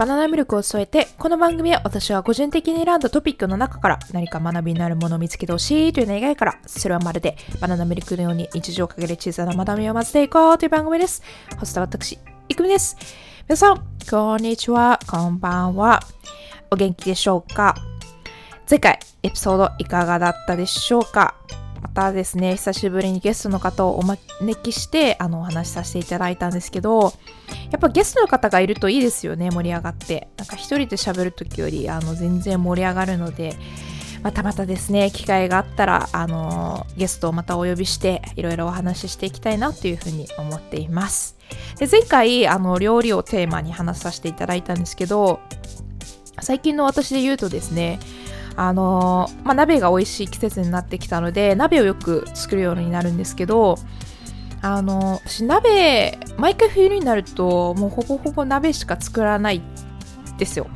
バナナミルクを添えて、この番組は私は個人的に選んだトピックの中から何か学びになるものを見つけてほしいという願いから、それはまるでバナナミルクのように日常をかける小さな学びを混ぜていこうという番組です。ホストは私、いくみです。皆さん、こんにちは、こんばんは。お元気でしょうか？前回、エピソードいかがだったでしょうか？またですね、久しぶりにゲストの方をお招きして、あの、お話しさせていただいたんですけど、やっぱゲストの方がいるといいですよね、盛り上がって。なんか一人で喋るときより、あの、全然盛り上がるので、またまたですね、機会があったら、あの、ゲストをまたお呼びして、いろいろお話ししていきたいなというふうに思っています。で前回、あの、料理をテーマに話させていただいたんですけど、最近の私で言うとですね、あのー、まあ、鍋が美味しい季節になってきたので鍋をよく作るようになるんですけどあのー、私鍋毎回冬になるともうほぼほぼ鍋しか作らないですよ。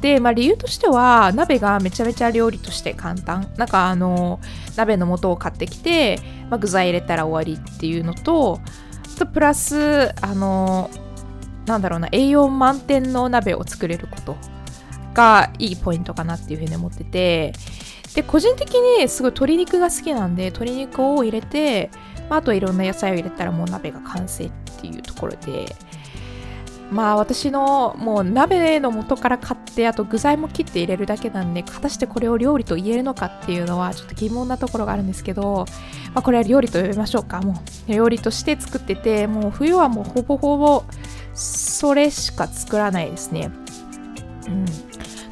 で、まあ、理由としては鍋がめちゃめちゃ料理として簡単。なんかあの、鍋の素を買ってきて、まあ、具材入れたら終わりっていうのととプラスあのなんだろうな栄養満点の鍋を作れること。がいいポイントかなっていうふうに思ってて。で個人的にすごい鶏肉が好きなんで鶏肉を入れて、まあ、あといろんな野菜を入れたらもう鍋が完成っていうところで。まあ私のもう鍋の元から買ってあと具材も切って入れるだけなんで果たしてこれを料理と言えるのかっていうのはちょっと疑問なところがあるんですけど、まあ、これは料理と呼びましょうか。もう料理として作っててもう冬はもうほぼほぼそれしか作らないですね。うん。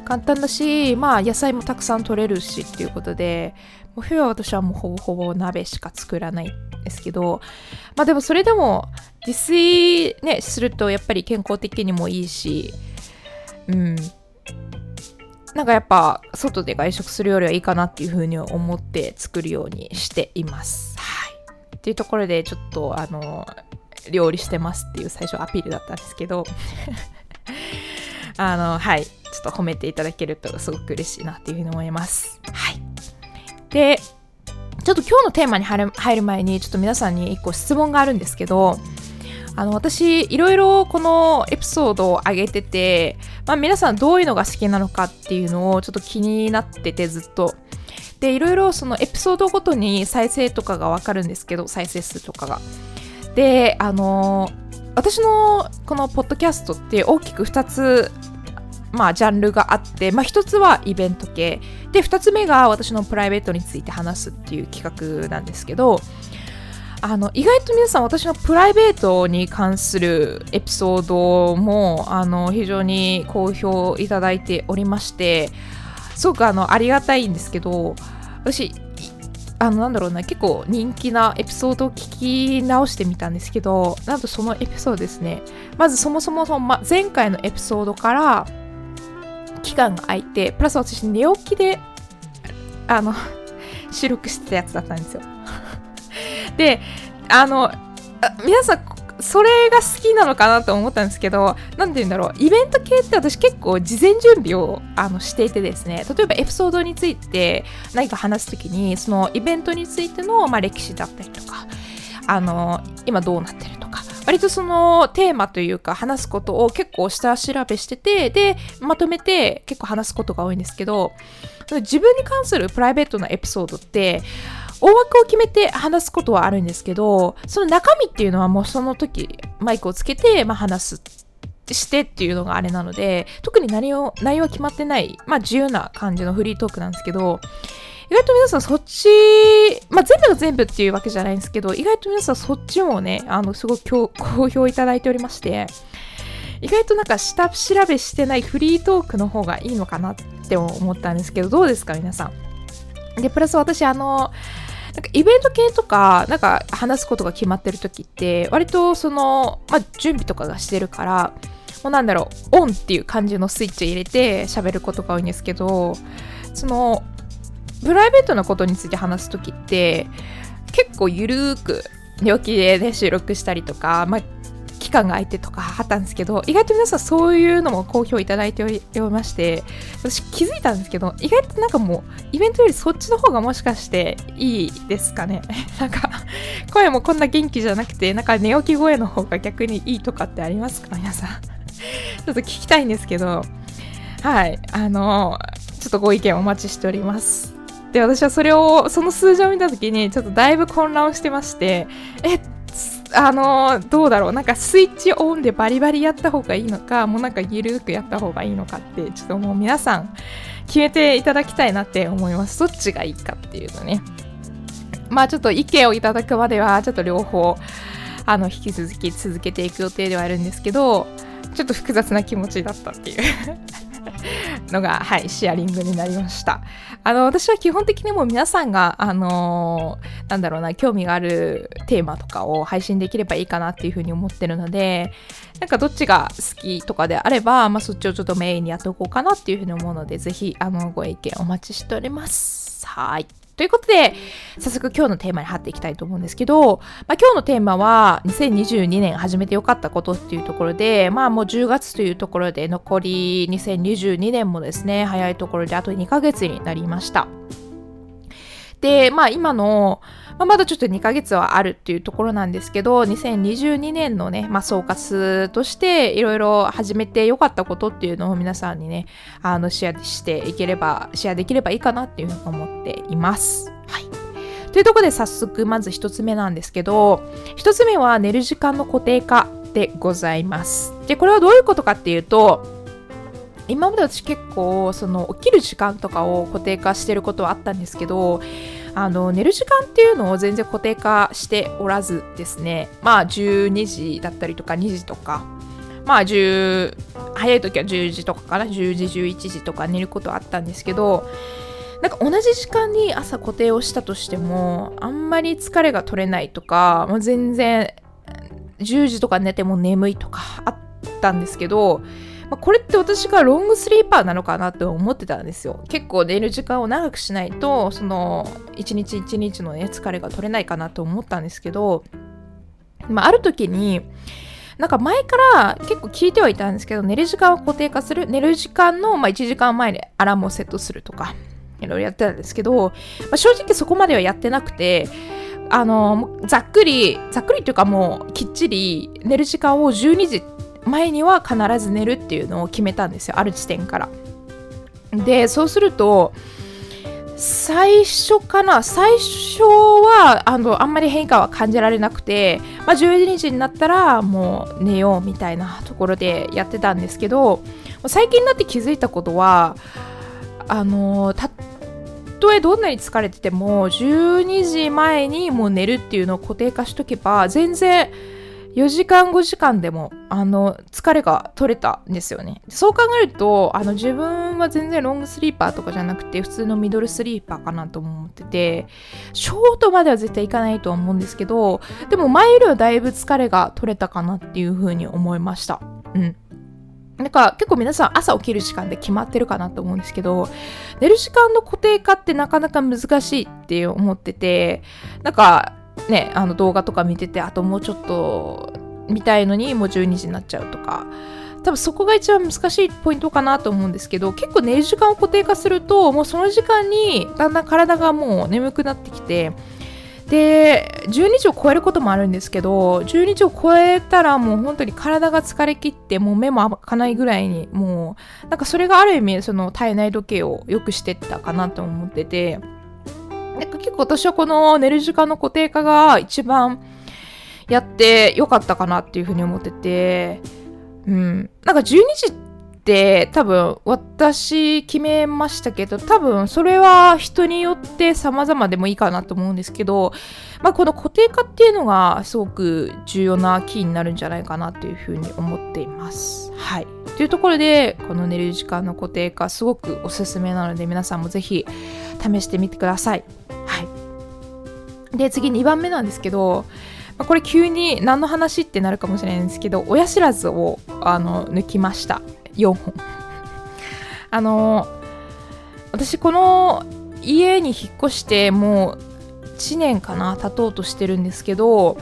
簡単だし、まあ野菜もたくさん取れるしっていうことで、もう冬は私はもうほぼほぼ鍋しか作らないんですけど、まあでもそれでも自炊ね、するとやっぱり健康的にもいいし、うん。なんかやっぱ外で外食するよりはいいかなっていうふうに思って作るようにしています。はい。っていうところでちょっとあの、料理してますっていう最初アピールだったんですけどあの、はい。ちょっと褒めていただけるとすごく嬉しいなっていうふうに思います。はい。で、ちょっと今日のテーマに入る前に、ちょっと皆さんに一個質問があるんですけど、あの、私、いろいろこのエピソードを上げてて、まあ皆さんどういうのが好きなのかっていうのをちょっと気になっててずっと。で、いろいろそのエピソードごとに再生とかがわかるんですけど、再生数とかが。で、あの私のこのポッドキャストって大きく2つまあ、ジャンルがあって、まあ、一つはイベント系。で二つ目が私のプライベートについて話すっていう企画なんですけどあの意外と皆さん私のプライベートに関するエピソードもあの非常に好評いただいておりましてすごくあのありがたいんですけど私あのなんだろうな結構人気なエピソードを聞き直してみたんですけどなんとそのエピソードですね。まずそもそもその、前回のエピソードから期間が空いてプラス私寝起きであの収録してたやつだったんですよ。であの皆さんそれが好きなのかなと思ったんですけど、何て言うんだろう、イベント系って私結構事前準備をあのしていてですね、例えばエピソードについて何か話すときに、そのイベントについての、まあ、歴史だったりとか、あの、今どうなってるとか、割とそのテーマというか話すことを結構下調べしてて、で、まとめて結構話すことが多いんですけど、自分に関するプライベートなエピソードって、大枠を決めて話すことはあるんですけど、その中身っていうのはもうその時マイクをつけて、まあ、話すしてっていうのがあれなので、特に何を、内容は決まってない、まあ自由な感じのフリートークなんですけど、意外と皆さんそっち、まあ、全部が全部っていうわけじゃないんですけど、意外と皆さんそっちもね、あの、すごく好評いただいておりまして、意外となんか下調べしてないフリートークの方がいいのかなって思ったんですけど、どうですか皆さん？で、プラス私、あの、なんかイベント系とか、なんか話すことが決まってる時って、割とその、まあ、準備とかがしてるから、もうなんだろう、オンっていう感じのスイッチ入れて喋ることが多いんですけど、その、プライベートなことについて話す時って結構ゆるーく寝起きで、ね、収録したりとか、まあ、期間が空いてとかあったんですけど意外と皆さんそういうのも好評いただいておりまして私気づいたんですけど意外となんかもうイベントよりそっちの方がもしかしていいですかね？なんか声もこんな元気じゃなくてなんか寝起き声の方が逆にいいとかってありますか？皆さん。ちょっと聞きたいんですけど、はい、あの、ちょっとご意見お待ちしております。で、私はそれを、その数字を見たときに、ちょっとだいぶ混乱をしてまして、えっ、あのどうだろう。なんかスイッチオンでバリバリやった方がいいのかもうなんかゆるくやった方がいいのかってちょっともう皆さん決めていただきたいなって思います。どっちがいいかっていうのね。まあちょっと意見をいただくまではちょっと両方あの引き続き続けていく予定ではあるんですけどちょっと複雑な気持ちだったっていう。のが、はい、シェアリングになりました。あの、私は基本的にも皆さんが、あのー、なんだろうな、興味があるテーマとかを配信できればいいかなっていうふうに思ってるので、なんかどっちが好きとかであれば、まあ、そっちをちょっとメインにやっておこうかなっていうふうに思うので、ぜひ、あの、ご意見お待ちしております。はい。ということで、早速今日のテーマに貼っていきたいと思うんですけど、まあ、今日のテーマは2022年始めてよかったことっていうところで、まあもう10月というところで残り2022年もですね、早いところであと2ヶ月になりました。で、まあ今の、まあ、まだちょっと2ヶ月はあるっていうところなんですけど、2022年のね、まあ、総括としていろいろ始めてよかったことっていうのを皆さんにね、あの、シェアしていければ、シェアできればいいかなっていうふうに思っています。はい。というところで早速まず1つ目なんですけど、1つ目は寝る時間の固定化でございます。で、これはどういうことかっていうと、今まで私結構その起きる時間とかを固定化してることはあったんですけどあの寝る時間っていうのを全然固定化しておらずですね。まあ12時だったりとか2時とか。まあ10早い時は10時とかかな。10時11時とか寝ることあったんですけどなんか同じ時間に朝固定をしたとしてもあんまり疲れが取れないとか、もう全然10時とか寝ても眠いとかあったんですけどまあ、これって私がロングスリーパーなのかなって思ってたんですよ。結構寝る時間を長くしないとその一日一日のね疲れが取れないかなと思ったんですけど、まあ、ある時になんか前から結構聞いてはいたんですけど寝る時間を固定化する寝る時間のま1時間前にアラームをセットするとかいろいろやってたんですけど、まあ、正直そこまではやってなくてあのざっくりざっくりというかもうきっちり寝る時間を12時前には必ず寝るっていうのを決めたんですよある地点から。でそうすると最初かな最初はあのあんまり変化は感じられなくて、まあ、12時になったらもう寝ようみたいなところでやってたんですけど最近になって気づいたことはあのたとえどんなに疲れてても12時前にもう寝るっていうのを固定化しとけば全然4時間5時間でもあの疲れが取れたんですよね。そう考えるとあの自分は全然ロングスリーパーとかじゃなくて普通のミドルスリーパーかなと思っててショートまでは絶対いかないとは思うんですけどでも前よりはだいぶ疲れが取れたかなっていう風に思いました。うん。なんか結構皆さん朝起きる時間で決まってるかなと思うんですけど寝る時間の固定化ってなかなか難しいって思っててなんかね、あの動画とか見てて、あともうちょっと見たいのにもう12時になっちゃうとか、多分そこが一番難しいポイントかなと思うんですけど、結構寝る時間を固定化すると、もうその時間にだんだん体がもう眠くなってきて、で、12時を超えることもあるんですけど、12時を超えたらもう本当に体が疲れきって、もう目も開かないぐらいに、もう、なんかそれがある意味、その体内時計を良くしてったかなと思ってて、なんか結構私はこの寝る時間の固定化が一番やってよかったかなっていうふうに思ってて、うん。なんか12時って多分私決めましたけど、多分それは人によって様々でもいいかなと思うんですけど、まあこの固定化っていうのがすごく重要なキーになるんじゃないかなっていうふうに思っています。はい。というところで、この寝る時間の固定化すごくおすすめなので皆さんもぜひ試してみてください。で、次2番目なんですけど、ま、これ急に何の話ってなるかもしれないんですけど、親知らずをあの抜きました。4本。あの、私この家に引っ越してもう1年かな経とうとしてるんですけど、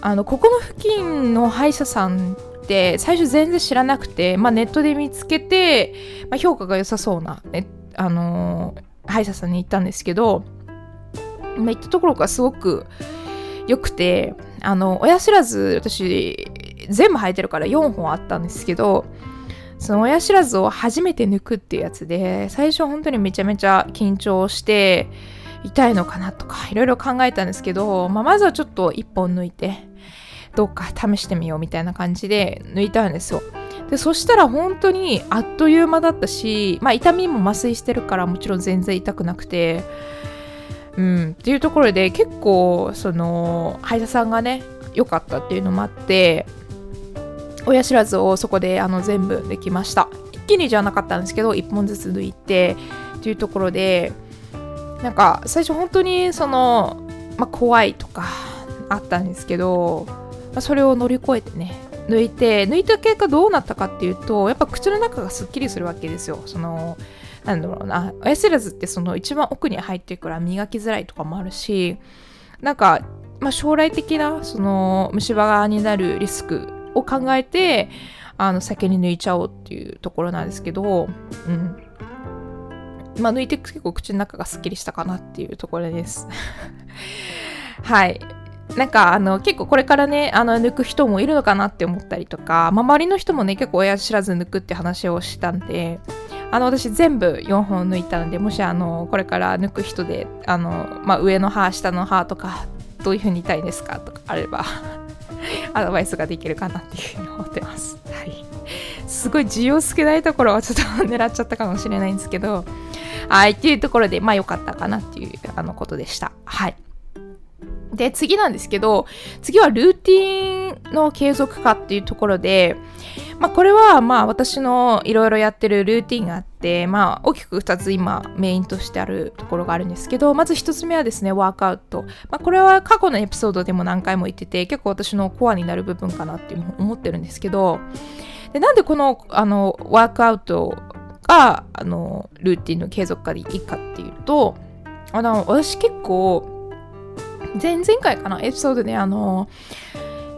あの、ここの付近の歯医者さんって最初全然知らなくて、まあ、ネットで見つけて、まあ、評価が良さそうな、ね、あの、歯医者さんに行ったんですけど、まあ、行ったところがすごく良くて、あの、親知らず、私、全部履いてるから4本あったんですけどその親知らずを初めて抜くっていうやつで最初本当にめちゃめちゃ緊張して痛いのかなとかいろいろ考えたんですけど、まあ、まずはちょっと1本抜いてどうか試してみようみたいな感じで抜いたんですよ。でそしたら本当にあっという間だったし、まあ、痛みも麻酔してるからもちろん全然痛くなくてうん、っていうところで結構その歯医者さんがね良かったっていうのもあって親知らずをそこであの全部できました。一気にじゃなかったんですけど1本ずつ抜いてっていうところでなんか最初本当にその、まあ、怖いとかあったんですけど、まあ、それを乗り越えてね抜いて抜いた結果どうなったかっていうとやっぱ口の中がすっきりするわけですよ。そのなんだろうな。親知らずってその一番奥に入ってるから磨きづらいとかもあるしなんか、まあ、将来的なその虫歯になるリスクを考えてあの先に抜いちゃおうっていうところなんですけど、うん。まあ、抜いて結構口の中がすっきりしたかなっていうところです。はい。なんかあの結構これからねあの抜く人もいるのかなって思ったりとか、まあ、周りの人もね結構親知らず抜くって話をしたんであの私全部4本抜いたのでもしあのこれから抜く人であの、まあ、上の歯下の歯とかどういう風に痛いですかとかあれば アドバイスができるかなっていうふうに思ってます。はい、すごい需要少ないところはちょっと 狙っちゃったかもしれないんですけどはいっていうところでまあ良かったかなっていうあのことでした。はいで、次なんですけど、次はルーティンの継続化っていうところで、まあ、これはまあ私のいろいろやってるルーティンがあって、まあ、大きく2つ今メインとしてあるところがあるんですけどまず1つ目はですねワークアウト、まあ、これは過去のエピソードでも何回も言ってて結構私のコアになる部分かなっていう思ってるんですけどでなんでこのあのワークアウトがあのルーティンの継続化でいいかっていうとあの私結構前々回かな？エピソードであの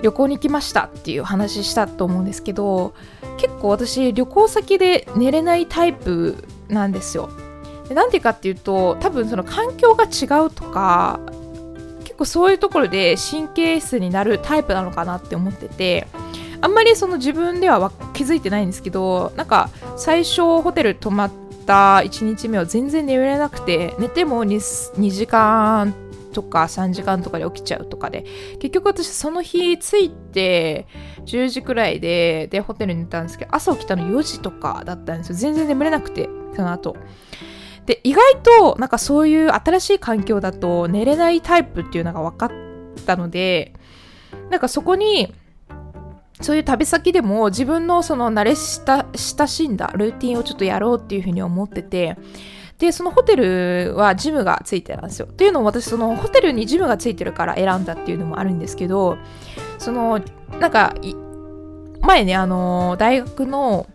旅行に行きましたっていう話したと思うんですけど結構私旅行先で寝れないタイプなんですよ。なんでかっていうと多分その環境が違うとか結構そういうところで神経質になるタイプなのかなって思っててあんまりその自分では気づいてないんですけどなんか最初ホテル泊まった1日目は全然眠れなくて寝ても 2, 2時間とか3時間とかで起きちゃうとかで。結局私その日着いて10時くらいででホテルに寝たんですけど朝起きたの4時とかだったんですよ。全然眠れなくてその後。で意外となんかそういう新しい環境だと寝れないタイプっていうのが分かったのでなんかそこにそういう旅先でも自分のその慣れ親しんだルーティンをちょっとやろうっていうふうに思っててでそのホテルはジムがついてたんですよ。っていうのも私そのホテルにジムがついてるから選んだっていうのもあるんですけどそのなんか前ねあの大学の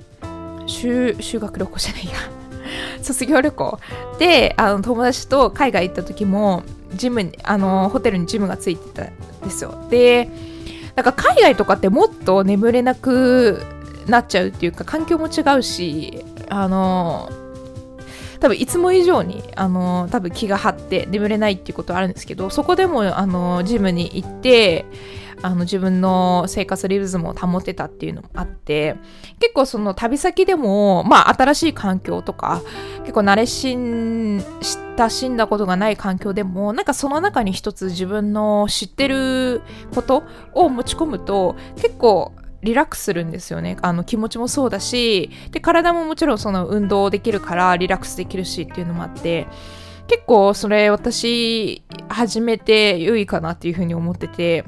修学旅行じゃないや。卒業旅行。であの友達と海外行った時もジムにあのホテルにジムがついてたんですよ。でなんか海外とかってもっと眠れなくなっちゃうっていうか環境も違うしあの多分いつも以上にあの多分気が張って眠れないっていうことはあるんですけどそこでもあのジムに行ってあの自分の生活リズムを保てたっていうのもあって結構その旅先でもまあ新しい環境とか結構慣れしん親しんだことがない環境でもなんかその中に一つ自分の知ってることを持ち込むと結構リラックスするんですよね。あの気持ちもそうだしで体ももちろんその運動できるからリラックスできるしっていうのもあって結構それ私始めて良いかなっていうふうに思ってて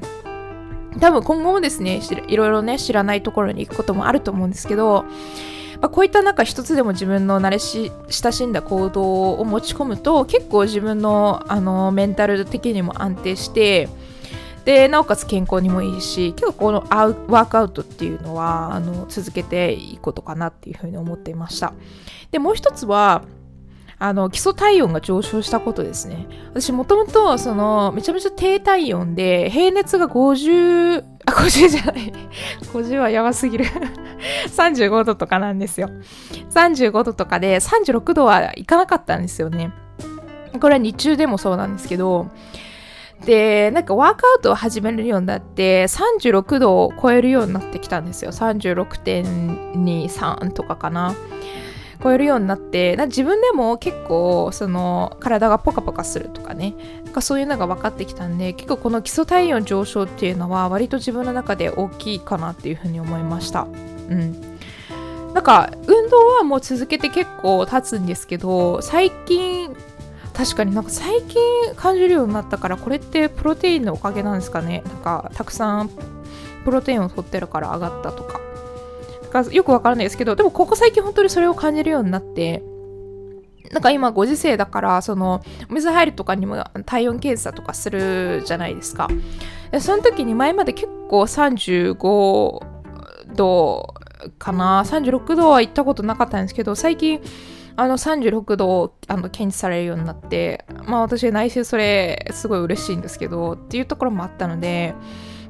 多分今後もですねいろいろね知らないところに行くこともあると思うんですけど、まあ、こういった中一つでも自分の慣れ親しんだ行動を持ち込むと結構自分のあのメンタル的にも安定してでなおかつ健康にもいいし結構このワークアウトっていうのはあの続けていいことかなっていうふうに思っていました。でもう一つはあの基礎体温が上昇したことですね。私もともとそのめちゃめちゃ低体温で平熱が50あ50じゃない。50はやばすぎる。35度とかなんですよ。35度とかで36度はいかなかったんですよね。これは日中でもそうなんですけどで、なんかワークアウトを始めるようになって、36度を超えるようになってきたんですよ。36.23とかかな。超えるようになってな自分でも結構その体がポカポカするとかねなんかそういうのが分かってきたんで結構この基礎体温上昇っていうのは割と自分の中で大きいかなっていうふうに思いましたうんなんか運動はもう続けて結構経つんですけど最近確かになんか最近感じるようになったからこれってプロテインのおかげなんですかね。なんかたくさんプロテインを取ってるから上がったとか。かよくわからないですけどでもここ最近本当にそれを感じるようになってなんか今ご時世だからそのお水入るとかにも体温検査とかするじゃないですか。でその時に前まで結構35度かな36度は行ったことなかったんですけど最近あの36度をあの検知されるようになって、まあ私内心それすごい嬉しいんですけどっていうところもあったので、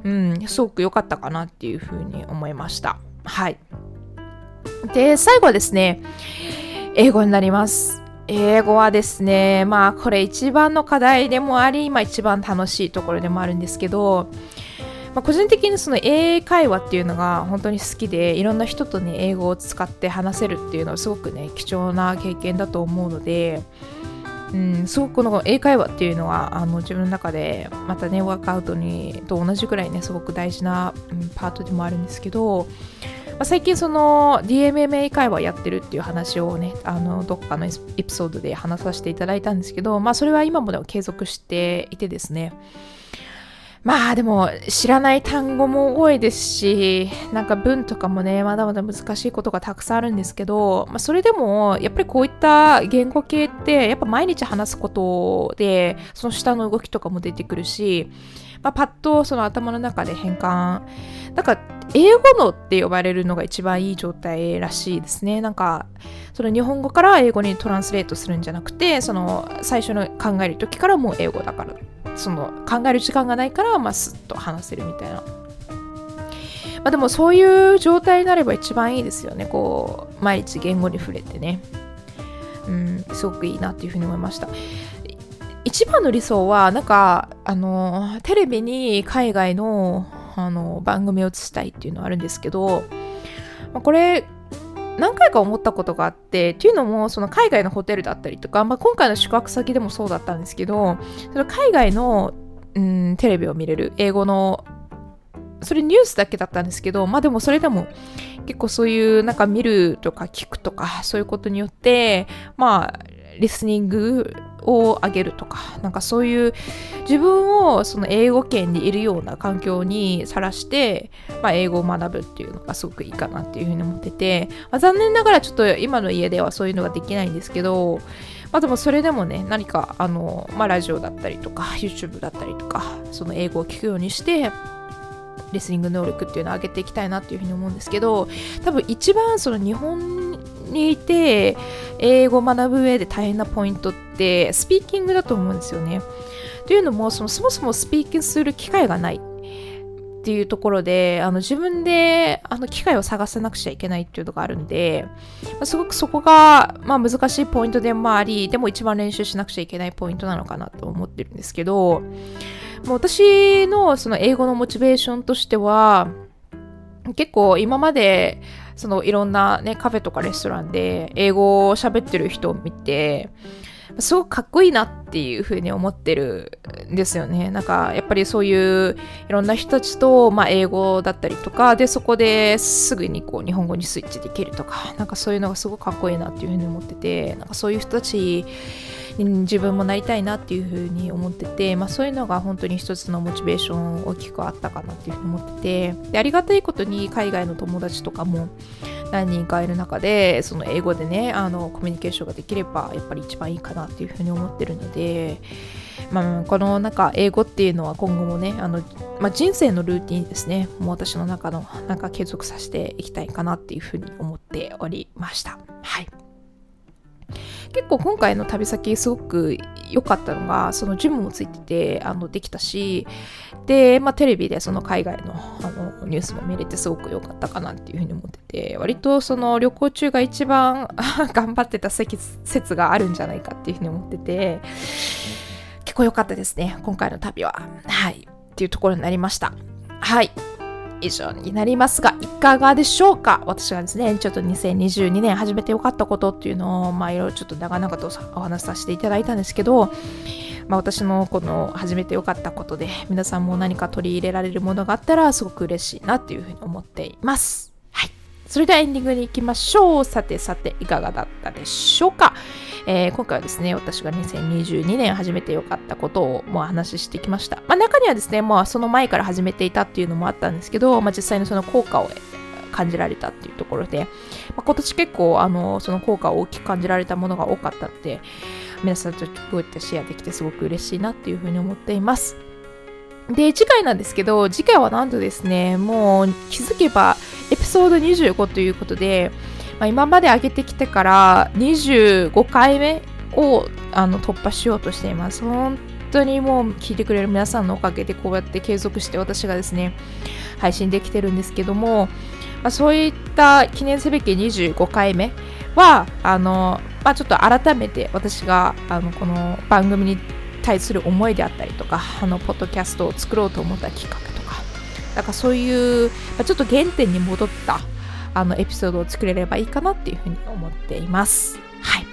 うん、すごく良かったかなっていうふうに思いました。はい。で、最後はですね、英語になります。英語はですね、まあこれ一番の課題でもあり、今一番楽しいところでもあるんですけど、まあ、個人的にその英会話っていうのが本当に好きでいろんな人とね英語を使って話せるっていうのはすごくね貴重な経験だと思うので、うん、すごくこの英会話っていうのはあの自分の中でまたねワークアウトにと同じくらいねすごく大事な、うん、パートでもあるんですけど、まあ、最近その DMMA 会話やってるっていう話をねあのどっかのエピソードで話させていただいたんですけど、まあ、それは今もでも継続していてですね。まあでも知らない単語も多いですし、なんか文とかもね、まだまだ難しいことがたくさんあるんですけど、まあ、それでもやっぱりこういった言語系ってやっぱ毎日話すことで、その下の動きとかも出てくるし、まあ、パッとその頭の中で変換。なんか英語のって呼ばれるのが一番いい状態らしいですね。なんかその日本語から英語にトランスレートするんじゃなくて、その最初の考える時からもう英語だからその考える時間がないから、まあ、スッと話せるみたいな。まあ、でもそういう状態になれば一番いいですよね。こう、毎日言語に触れてね。うん、すごくいいなっていうふうに思いました。一番の理想は、なんか、あの、テレビに海外のあの番組を映したいっていうのはあるんですけど、まあ、これ、何回か思ったことがあってっていうのもその海外のホテルだったりとか、まあ、今回の宿泊先でもそうだったんですけどその海外の、うん、テレビを見れる英語のそれニュースだけだったんですけどまあでもそれでも結構そういうなんか見るとか聞くとかそういうことによってまあリスニングを上げるとか、なんかそういう自分をその英語圏にいるような環境にさらして、まあ、英語を学ぶっていうのがすごくいいかなっていうふうに思ってて、まあ、残念ながらちょっと今の家ではそういうのができないんですけど、まあ、でもそれでもね、何かあの、まあ、ラジオだったりとか、YouTube だったりとか、その英語を聞くようにして、リスニング能力っていうのを上げていきたいなっていうふうに思うんですけど多分一番その日本にいて英語を学ぶ上で大変なポイントってスピーキングだと思うんですよね。というのもそのそもそもスピーキングする機会がないっていうところであの自分であの機会を探さなくちゃいけないっていうのがあるんで、まあ、すごくそこが、まあ、難しいポイントでもありでも一番練習しなくちゃいけないポイントなのかなと思ってるんですけどもう私のその英語のモチベーションとしては結構今までそのいろんなねカフェとかレストランで英語を喋ってる人を見てすごくかっこいいなっていうふうに思ってるんですよね。なんかやっぱりそういういろんな人たちと、まあ、英語だったりとかでそこですぐにこう日本語にスイッチできるとかなんかそういうのがすごくかっこいいなっていうふうに思っててなんかそういう人たち自分もなりたいなっていうふうに思ってて、まあ、そういうのが本当に一つのモチベーション大きくあったかなっていうふうに思っててでありがたいことに海外の友達とかも何人かいる中でその英語でねあのコミュニケーションができればやっぱり一番いいかなっていうふうに思ってるので、まあ、このなんか英語っていうのは今後もねあの、まあ、人生のルーティンですね。もう私の中のなんか継続させていきたいかなっていうふうに思っておりました。はい。結構今回の旅先すごく良かったのがそのジムもついててあのできたしで、まあ、テレビでその海外のあのニュースも見れてすごく良かったかなっていうふうに思ってて割とその旅行中が一番頑張ってた説があるんじゃないかっていうふうに思ってて結構良かったですね。今回の旅は。はい。っていうところになりました。はい。以上になりますが、いかがでしょうか？私がですね、ちょっと2022年始めてよかったことっていうのを、まあいろいろちょっと長々とお話しさせていただいたんですけど、まあ私のこの始めてよかったことで、皆さんも何か取り入れられるものがあったらすごく嬉しいなっていうふうに思っています。それではエンディングに行きましょう。さてさて、いかがだったでしょうか？えー、今回はですね、私が2022年始めてよかったことをもう話ししてきました。まあ、中にはですね、もうその前から始めていたっていうのもあったんですけど、まあ、実際にその効果を感じられたっていうところで、まあ、今年結構あのその効果を大きく感じられたものが多かったので、皆さんとこうやってシェアできてすごく嬉しいなっていうふうに思っています。で、次回なんですけど、次回はなんとですね、もう気づけばエピソード25ということで、まあ、今まで上げてきてから25回目をあの突破しようとしています。本当にもう聞いてくれる皆さんのおかげでこうやって継続して私がですね、配信できてるんですけども、まあ、そういった記念すべき25回目は、あの、まあ、ちょっと改めて私があのこの番組に対する思いであったりとか、あの、ポッドキャストを作ろうと思ったきっかけとか、だからそういう、まあ、ちょっと原点に戻ったあのエピソードを作れればいいかなっていうふうに思っています。はい。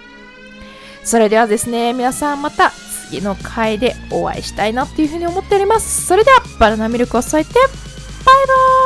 それではですね、皆さんまた次の回でお会いしたいなっていうふうに思っております。それでは、バナナミルクを添えて、バイバイ